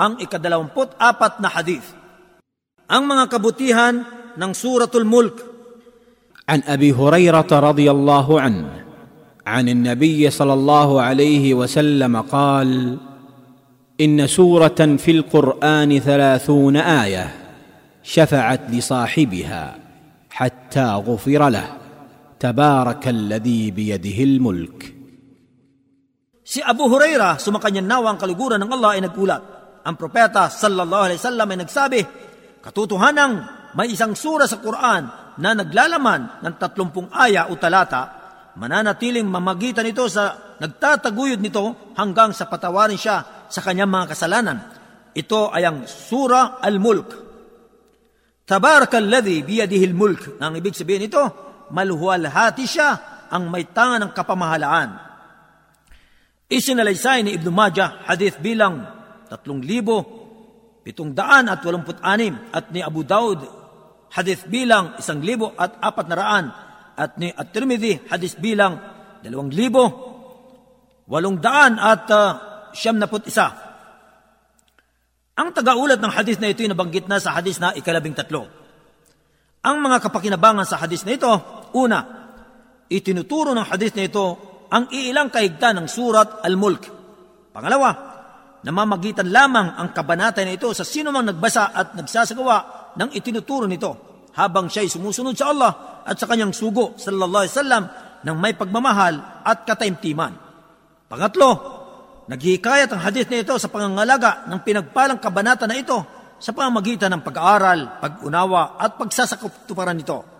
ang ikadalawamput apat na hadith. Ang mga kabutihan ng Suratul Mulk. عن ابي هريره رضي الله عنه عن النبي صلى الله عليه وسلم قال ان سوره في القران ثلاثون إيه شفعت لصاحبها حتى غفر له تبارك الذي بيده الملك Si Abu Huraira, sumakanya nawa ang kaliguran ng Allah ay nagkulat. Ang propeta sallallahu alaihi wasallam ay nagsabi, katotohanang may isang sura sa Quran na naglalaman ng tatlumpung aya o talata, mananatiling mamagitan ito sa nagtataguyod nito hanggang sa patawarin siya sa kanyang mga kasalanan. Ito ay ang Sura Al-Mulk. Tabarakalladhi biyadihi al-mulk. Ang ibig sabihin nito, maluhualhati siya ang may tanga ng kapamahalaan. Isinalaysay ni Ibn Majah, hadith bilang 3,786 at ni Abu Daud, hadith bilang 1,000 at 400 at ni At-Tirmidhi, hadith bilang 2,000 800 at uh, siyam na put isa. Ang tagaulat ng hadith na ito ay nabanggit na sa hadith na ikalabing tatlo. Ang mga kapakinabangan sa hadith na ito, una, itinuturo ng hadith na ito ang iilang kahigtan ng surat Al-Mulk. Pangalawa, namamagitan lamang ang kabanata na ito sa sino mang nagbasa at nagsasagawa ng itinuturo nito habang siya'y sumusunod sa Allah at sa kanyang sugo sallallahu alaihi wasallam ng may pagmamahal at kataimtiman. Pangatlo, naghihikayat ang hadith na ito sa pangangalaga ng pinagpalang kabanata na ito sa pamamagitan ng pag-aaral, pag-unawa at pagsasakop tuparan nito